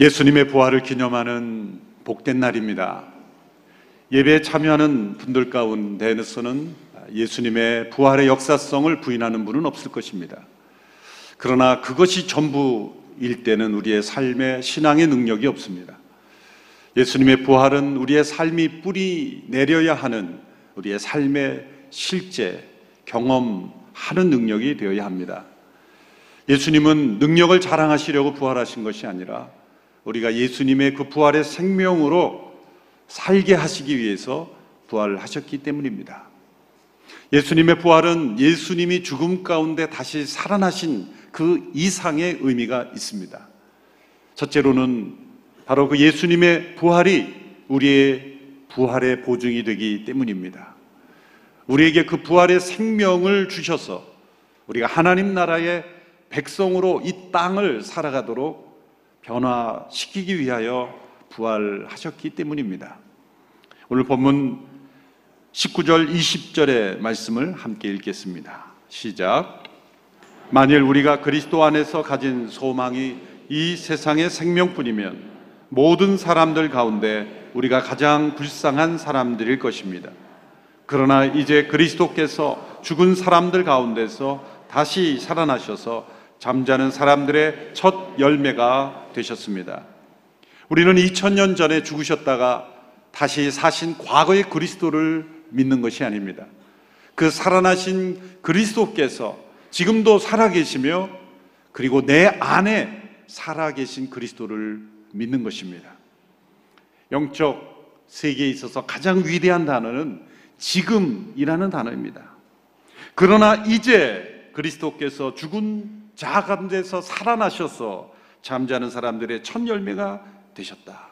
예수님의 부활을 기념하는 복된 날입니다. 예배에 참여하는 분들 가운데서는 예수님의 부활의 역사성을 부인하는 분은 없을 것입니다. 그러나 그것이 전부일 때는 우리의 삶에 신앙의 능력이 없습니다. 예수님의 부활은 우리의 삶이 뿌리 내려야 하는 우리의 삶의 실제 경험하는 능력이 되어야 합니다. 예수님은 능력을 자랑하시려고 부활하신 것이 아니라 우리가 예수님의 그 부활의 생명으로 살게 하시기 위해서 부활하셨기 때문입니다. 예수님의 부활은 예수님이 죽음 가운데 다시 살아나신 그 이상의 의미가 있습니다. 첫째로는 바로 그 예수님의 부활이 우리의 부활의 보증이 되기 때문입니다. 우리에게 그 부활의 생명을 주셔서 우리가 하나님 나라의 백성으로 이 땅을 살아가도록 변화시키기 위하여 부활하셨기 때문입니다. 오늘 본문 19절 20절의 말씀을 함께 읽겠습니다. 시작. 만일 우리가 그리스도 안에서 가진 소망이 이 세상의 생명뿐이면 모든 사람들 가운데 우리가 가장 불쌍한 사람들일 것입니다. 그러나 이제 그리스도께서 죽은 사람들 가운데서 다시 살아나셔서 잠자는 사람들의 첫 열매가 되셨습니다. 우리는 2000년 전에 죽으셨다가 다시 사신 과거의 그리스도를 믿는 것이 아닙니다. 그 살아나신 그리스도께서 지금도 살아계시며 그리고 내 안에 살아계신 그리스도를 믿는 것입니다. 영적 세계에 있어서 가장 위대한 단어는 지금이라는 단어입니다. 그러나 이제 그리스도께서 죽은 자 가운데서 살아나셔서 잠자는 사람들의 첫 열매가 되셨다.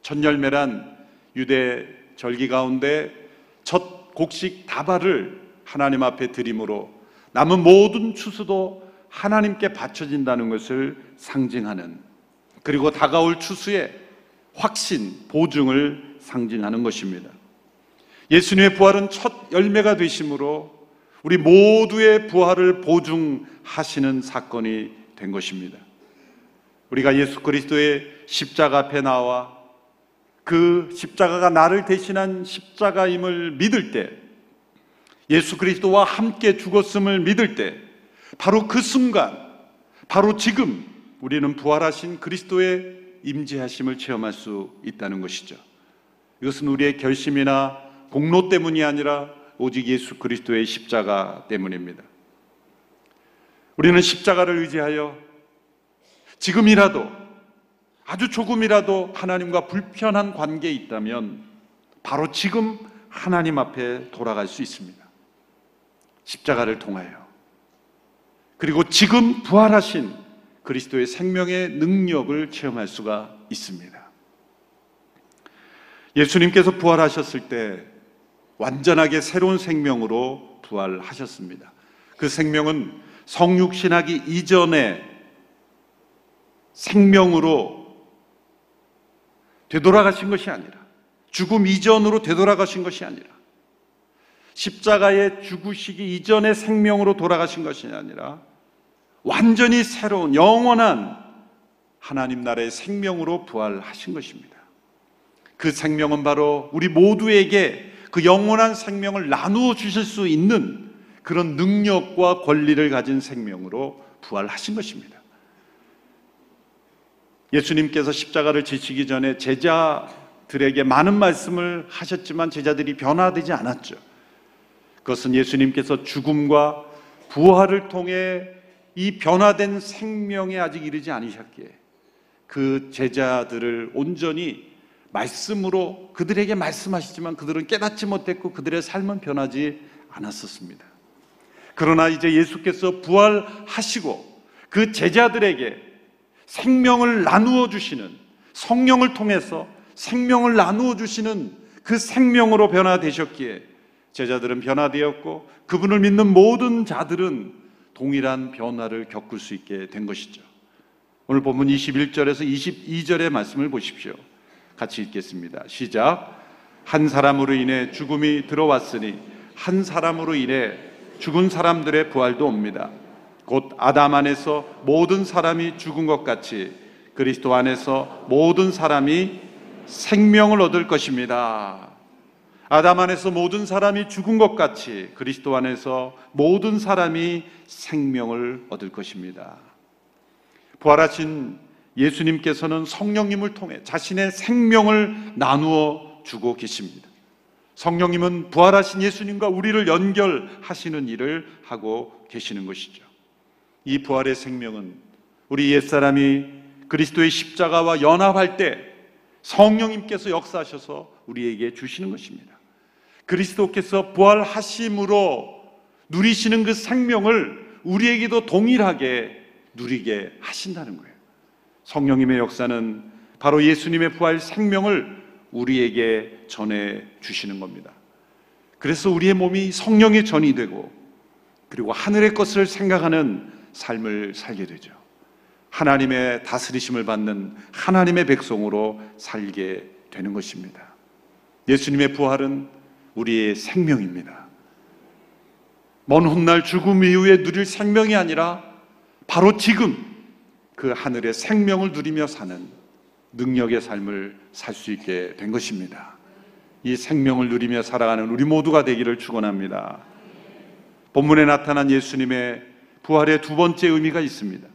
첫 열매란 유대 절기 가운데 첫 곡식 다발을 하나님 앞에 드림으로 남은 모든 추수도 하나님께 바쳐진다는 것을 상징하는 그리고 다가올 추수의 확신, 보증을 상징하는 것입니다. 예수님의 부활은 첫 열매가 되심으로 우리 모두의 부활을 보증하시는 사건이 된 것입니다. 우리가 예수 그리스도의 십자가 앞에 나와 그 십자가가 나를 대신한 십자가임을 믿을 때, 예수 그리스도와 함께 죽었음을 믿을 때, 바로 그 순간, 바로 지금 우리는 부활하신 그리스도의 임재하심을 체험할 수 있다는 것이죠. 이것은 우리의 결심이나 공로 때문이 아니라 오직 예수 그리스도의 십자가 때문입니다. 우리는 십자가를 의지하여 지금이라도 아주 조금이라도 하나님과 불편한 관계에 있다면 바로 지금 하나님 앞에 돌아갈 수 있습니다. 십자가를 통하여. 그리고 지금 부활하신 그리스도의 생명의 능력을 체험할 수가 있습니다. 예수님께서 부활하셨을 때 완전하게 새로운 생명으로 부활하셨습니다. 그 생명은 성육신하기 이전에 생명으로 되돌아가신 것이 아니라 죽음 이전으로 되돌아가신 것이 아니라 십자가에 죽으시기 이전의 생명으로 돌아가신 것이 아니라 완전히 새로운 영원한 하나님 나라의 생명으로 부활하신 것입니다. 그 생명은 바로 우리 모두에게 그 영원한 생명을 나누어 주실 수 있는 그런 능력과 권리를 가진 생명으로 부활하신 것입니다. 예수님께서 십자가를 지시기 전에 제자들에게 많은 말씀을 하셨지만 제자들이 변화되지 않았죠. 그것은 예수님께서 죽음과 부활을 통해 이 변화된 생명에 아직 이르지 않으셨기에 그 제자들을 온전히 말씀으로 그들에게 말씀하시지만 그들은 깨닫지 못했고 그들의 삶은 변하지 않았었습니다. 그러나 이제 예수께서 부활하시고 그 제자들에게 생명을 나누어 주시는 성령을 통해서 생명을 나누어 주시는 그 생명으로 변화되셨기에 제자들은 변화되었고 그분을 믿는 모든 자들은 동일한 변화를 겪을 수 있게 된 것이죠. 오늘 본문 21절에서 22절의 말씀을 보십시오. 같이 읽겠습니다. 시작. 한 사람으로 인해 죽음이 들어왔으니 한 사람으로 인해 죽은 사람들의 부활도 옵니다. 곧 아담 안에서 모든 사람이 죽은 것 같이 그리스도 안에서 모든 사람이 생명을 얻을 것입니다. 아담 안에서 모든 사람이 죽은 것 같이 그리스도 안에서 모든 사람이 생명을 얻을 것입니다. 부활하신 예수님께서는 성령님을 통해 자신의 생명을 나누어 주고 계십니다. 성령님은 부활하신 예수님과 우리를 연결하시는 일을 하고 계시는 것이죠. 이 부활의 생명은 우리 옛사람이 그리스도의 십자가와 연합할 때 성령님께서 역사하셔서 우리에게 주시는 것입니다. 그리스도께서 부활하심으로 누리시는 그 생명을 우리에게도 동일하게 누리게 하신다는 거예요. 성령님의 역사는 바로 예수님의 부활 생명을 우리에게 전해 주시는 겁니다. 그래서 우리의 몸이 성령의 전이 되고 그리고 하늘의 것을 생각하는 삶을 살게 되죠. 하나님의 다스리심을 받는 하나님의 백성으로 살게 되는 것입니다. 예수님의 부활은 우리의 생명입니다. 먼 훗날 죽음 이후에 누릴 생명이 아니라 바로 지금 그 하늘의 생명을 누리며 사는 능력의 삶을 살 수 있게 된 것입니다. 이 생명을 누리며 살아가는 우리 모두가 되기를 축원합니다. 본문에 나타난 예수님의 부활의 두 번째 의미가 있습니다.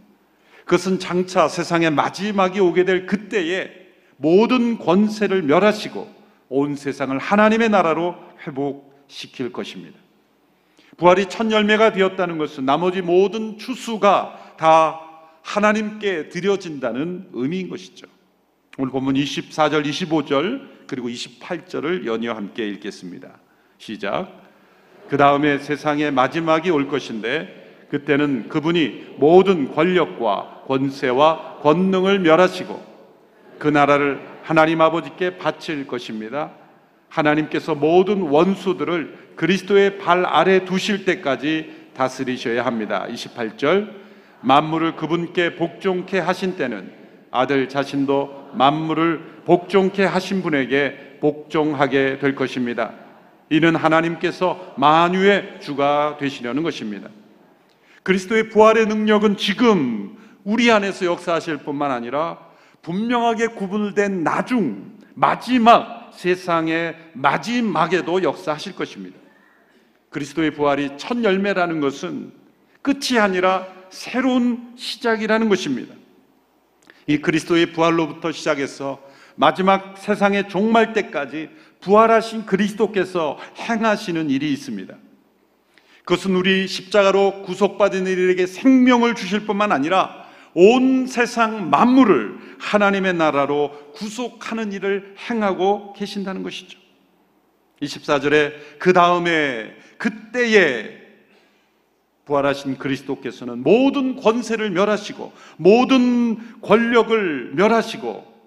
그것은 장차 세상의 마지막이 오게 될 그때에 모든 권세를 멸하시고 온 세상을 하나님의 나라로 회복시킬 것입니다. 부활이 첫 열매가 되었다는 것은 나머지 모든 추수가 다 하나님께 드려진다는 의미인 것이죠. 오늘 본문 24절, 25절, 그리고 28절을 연이어 함께 읽겠습니다. 시작. 그 다음에 세상의 마지막이 올 것인데, 그때는 그분이 모든 권력과 권세와 권능을 멸하시고, 그 나라를 하나님 아버지께 바칠 것입니다. 하나님께서 모든 원수들을 그리스도의 발 아래 두실 때까지 다스리셔야 합니다. 28절. 만물을 그분께 복종케 하신 때는 아들 자신도 만물을 복종케 하신 분에게 복종하게 될 것입니다. 이는 하나님께서 만유의 주가 되시려는 것입니다. 그리스도의 부활의 능력은 지금 우리 안에서 역사하실 뿐만 아니라 분명하게 구분된 나중 마지막 세상의 마지막에도 역사하실 것입니다. 그리스도의 부활이 첫 열매라는 것은 끝이 아니라 새로운 시작이라는 것입니다. 이 그리스도의 부활로부터 시작해서 마지막 세상의 종말 때까지 부활하신 그리스도께서 행하시는 일이 있습니다. 그것은 우리 십자가로 구속받은 이들에게 생명을 주실 뿐만 아니라 온 세상 만물을 하나님의 나라로 구속하는 일을 행하고 계신다는 것이죠. 24절에 그 다음에 그때에 부활하신 그리스도께서는 모든 권세를 멸하시고 모든 권력을 멸하시고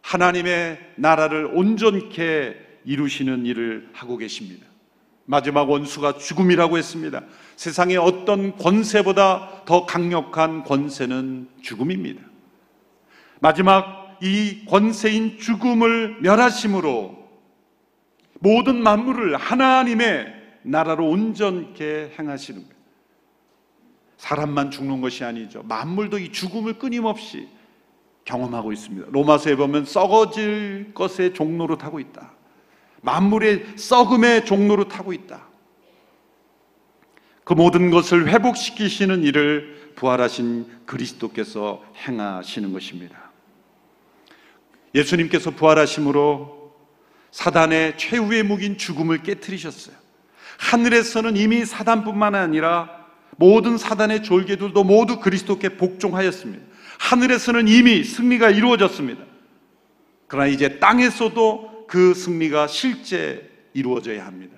하나님의 나라를 온전케 이루시는 일을 하고 계십니다. 마지막 원수가 죽음이라고 했습니다. 세상의 어떤 권세보다 더 강력한 권세는 죽음입니다. 마지막 이 권세인 죽음을 멸하심으로 모든 만물을 하나님의 나라로 온전케 행하시는 거예요. 사람만 죽는 것이 아니죠. 만물도 이 죽음을 끊임없이 경험하고 있습니다. 로마서에 보면 썩어질 것의 종로로 타고 있다. 만물의 썩음의 종로로 타고 있다. 그 모든 것을 회복시키시는 일을 부활하신 그리스도께서 행하시는 것입니다. 예수님께서 부활하심으로 사단의 최후의 무기인 죽음을 깨뜨리셨어요. 하늘에서는 이미 사단뿐만 아니라 모든 사단의 졸개들도 모두 그리스도께 복종하였습니다. 하늘에서는 이미 승리가 이루어졌습니다. 그러나 이제 땅에서도 그 승리가 실제 이루어져야 합니다.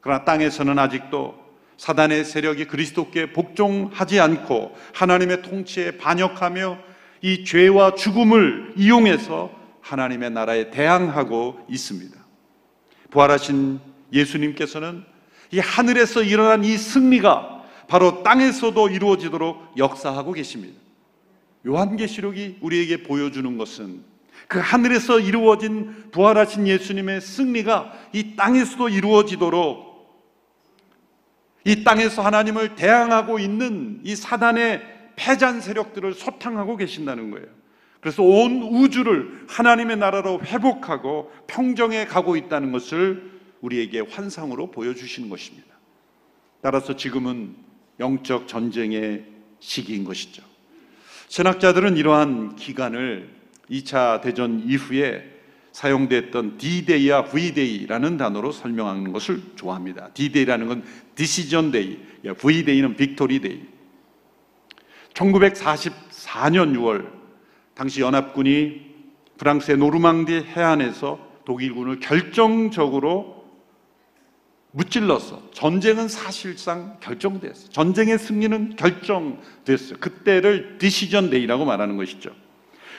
그러나 땅에서는 아직도 사단의 세력이 그리스도께 복종하지 않고 하나님의 통치에 반역하며 이 죄와 죽음을 이용해서 하나님의 나라에 대항하고 있습니다. 부활하신 예수님께서는 이 하늘에서 일어난 이 승리가 바로 땅에서도 이루어지도록 역사하고 계십니다. 요한계시록이 우리에게 보여주는 것은 그 하늘에서 이루어진 부활하신 예수님의 승리가 이 땅에서도 이루어지도록 이 땅에서 하나님을 대항하고 있는 이 사단의 패잔 세력들을 소탕하고 계신다는 거예요. 그래서 온 우주를 하나님의 나라로 회복하고 평정해 가고 있다는 것을 우리에게 환상으로 보여주시는 것입니다. 따라서 지금은 영적 전쟁의 시기인 것이죠. 신학자들은 이러한 기간을 2차 대전 이후에 사용됐던 D-Day와 V-Day라는 단어로 설명하는 것을 좋아합니다. D-Day라는 건 Decision Day, V-Day는 Victory Day. 1944년 6월 당시 연합군이 프랑스의 노르망디 해안에서 독일군을 결정적으로 무찔러서 전쟁은 사실상 결정됐어요. 전쟁의 승리는 결정됐어요. 그때를 Decision Day라고 말하는 것이죠.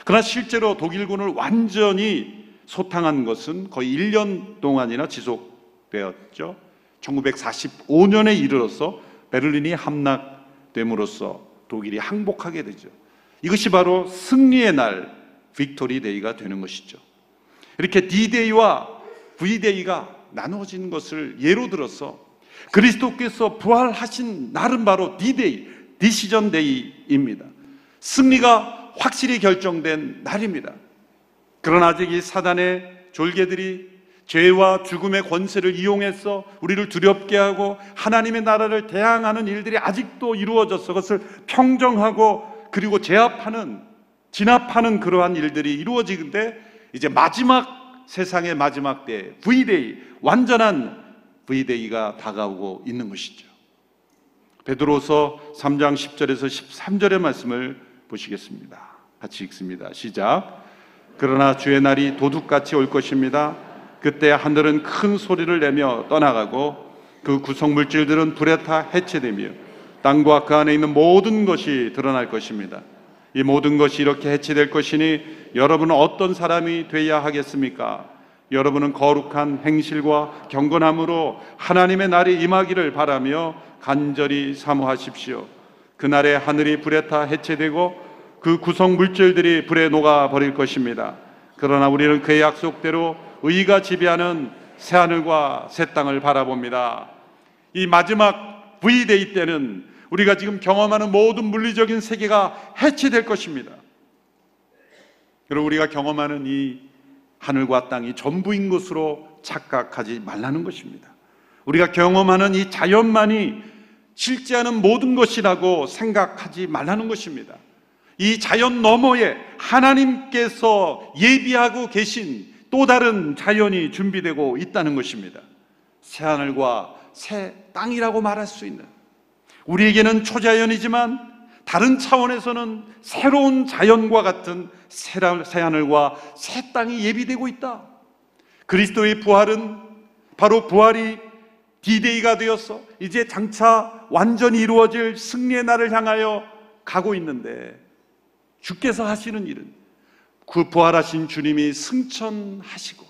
그러나 실제로 독일군을 완전히 소탕한 것은 거의 1년 동안이나 지속되었죠. 1945년에 이르러서 베를린이 함락됨으로써 독일이 항복하게 되죠. 이것이 바로 승리의 날, Victory Day가 되는 것이죠. 이렇게 D-Day와 V-Day가 나누어진 것을 예로 들어서 그리스도께서 부활하신 날은 바로 D-Day, Decision Day입니다. 승리가 확실히 결정된 날입니다. 그러나 아직 이 사단의 졸개들이 죄와 죽음의 권세를 이용해서 우리를 두렵게 하고 하나님의 나라를 대항하는 일들이 아직도 이루어져서 그것을 평정하고 그리고 제압하는 진압하는 그러한 일들이 이루어지는데 이제 마지막 세상의 마지막 때 V-데이 완전한 V-데이가 다가오고 있는 것이죠. 베드로서 3장 10절에서 13절의 말씀을 보시겠습니다. 같이 읽습니다. 시작. 그러나 주의 날이 도둑같이 올 것입니다. 그때 하늘은 큰 소리를 내며 떠나가고 그 구성 물질들은 불에 타 해체되며 땅과 그 안에 있는 모든 것이 드러날 것입니다. 이 모든 것이 이렇게 해체될 것이니 여러분은 어떤 사람이 되어야 하겠습니까? 여러분은 거룩한 행실과 경건함으로 하나님의 날이 임하기를 바라며 간절히 사모하십시오. 그날에 하늘이 불에 타 해체되고 그 구성 물질들이 불에 녹아 버릴 것입니다. 그러나 우리는 그의 약속대로 의가 지배하는 새 하늘과 새 땅을 바라봅니다. 이 마지막 V데이 때는 우리가 지금 경험하는 모든 물리적인 세계가 해체될 것입니다. 여러분 우리가 경험하는 이 하늘과 땅이 전부인 것으로 착각하지 말라는 것입니다. 우리가 경험하는 이 자연만이 실제하는 모든 것이라고 생각하지 말라는 것입니다. 이 자연 너머에 하나님께서 예비하고 계신 또 다른 자연이 준비되고 있다는 것입니다. 새하늘과 새 땅이라고 말할 수 있는 우리에게는 초자연이지만 다른 차원에서는 새로운 자연과 같은 새 하늘과 새 땅이 예비되고 있다. 그리스도의 부활은 바로 부활이 디데이가 되어서 이제 장차 완전히 이루어질 승리의 날을 향하여 가고 있는데 주께서 하시는 일은 그 부활하신 주님이 승천하시고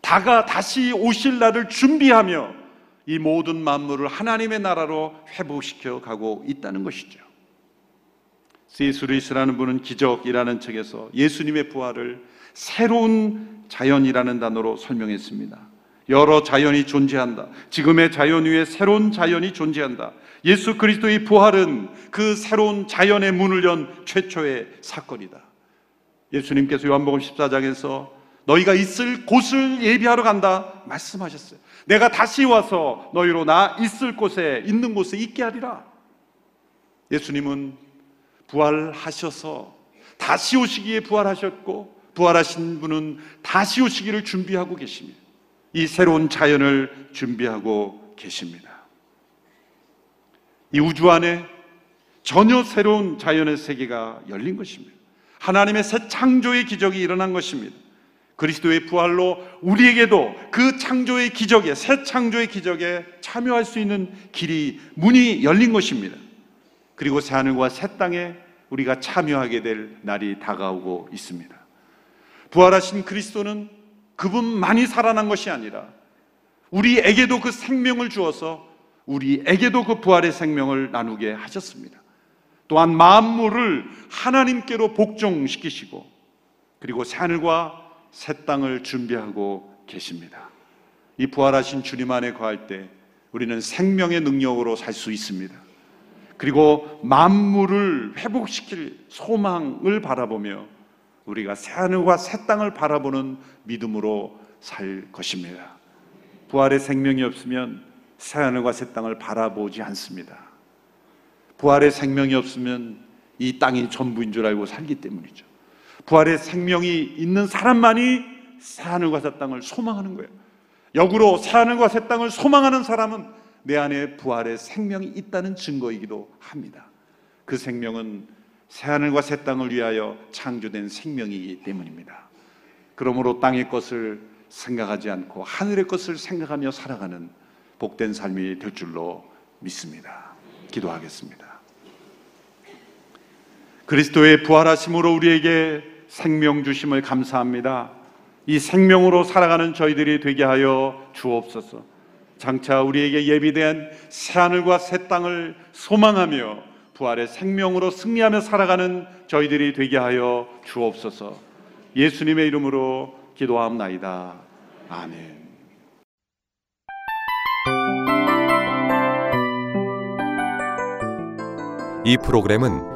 다가 다시 오실 날을 준비하며 이 모든 만물을 하나님의 나라로 회복시켜 가고 있다는 것이죠. C.S. 루이스라는 분은 기적이라는 책에서 예수님의 부활을 새로운 자연이라는 단어로 설명했습니다. 여러 자연이 존재한다. 지금의 자연 위에 새로운 자연이 존재한다. 예수 그리스도의 부활은 그 새로운 자연의 문을 연 최초의 사건이다. 예수님께서 요한복음 14장에서 너희가 있을 곳을 예비하러 간다 말씀하셨어요. 내가 다시 와서 너희로 나 있을 곳에 있는 곳에 있게 하리라. 예수님은 부활하셔서 다시 오시기에 부활하셨고 부활하신 분은 다시 오시기를 준비하고 계십니다. 이 새로운 자연을 준비하고 계십니다. 이 우주 안에 전혀 새로운 자연의 세계가 열린 것입니다. 하나님의 새 창조의 기적이 일어난 것입니다. 그리스도의 부활로 우리에게도 그 창조의 기적에, 새 창조의 기적에 참여할 수 있는 길이, 문이 열린 것입니다. 그리고 새 하늘과 새 땅에 우리가 참여하게 될 날이 다가오고 있습니다. 부활하신 그리스도는 그분만이 살아난 것이 아니라 우리에게도 그 생명을 주어서 우리에게도 그 부활의 생명을 나누게 하셨습니다. 또한 만물을 하나님께로 복종시키시고 그리고 하늘과 새 땅을 준비하고 계십니다. 이 부활하신 주님 안에 거할 때 우리는 생명의 능력으로 살 수 있습니다. 그리고 만물을 회복시킬 소망을 바라보며 우리가 새 하늘과 새 땅을 바라보는 믿음으로 살 것입니다. 부활의 생명이 없으면 새 하늘과 새 땅을 바라보지 않습니다. 부활의 생명이 없으면 이 땅이 전부인 줄 알고 살기 때문이죠. 부활의 생명이 있는 사람만이 새 하늘과 새 땅을 소망하는 거예요. 역으로 새 하늘과 새 땅을 소망하는 사람은 내 안에 부활의 생명이 있다는 증거이기도 합니다. 그 생명은 새 하늘과 새 땅을 위하여 창조된 생명이기 때문입니다. 그러므로 땅의 것을 생각하지 않고 하늘의 것을 생각하며 살아가는 복된 삶이 될 줄로 믿습니다. 기도하겠습니다. 그리스도의 부활하심으로 우리에게 생명 주심을 감사합니다. 이 생명으로 살아가는 저희들이 되게 하여 주옵소서. 장차 우리에게 예비된 새 하늘과 새 땅을 소망하며 부활의 생명으로 승리하며 살아가는 저희들이 되게 하여 주옵소서. 예수님의 이름으로 기도함나이다. 아멘. 이 프로그램은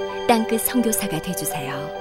땅끝 성교사가 되주세요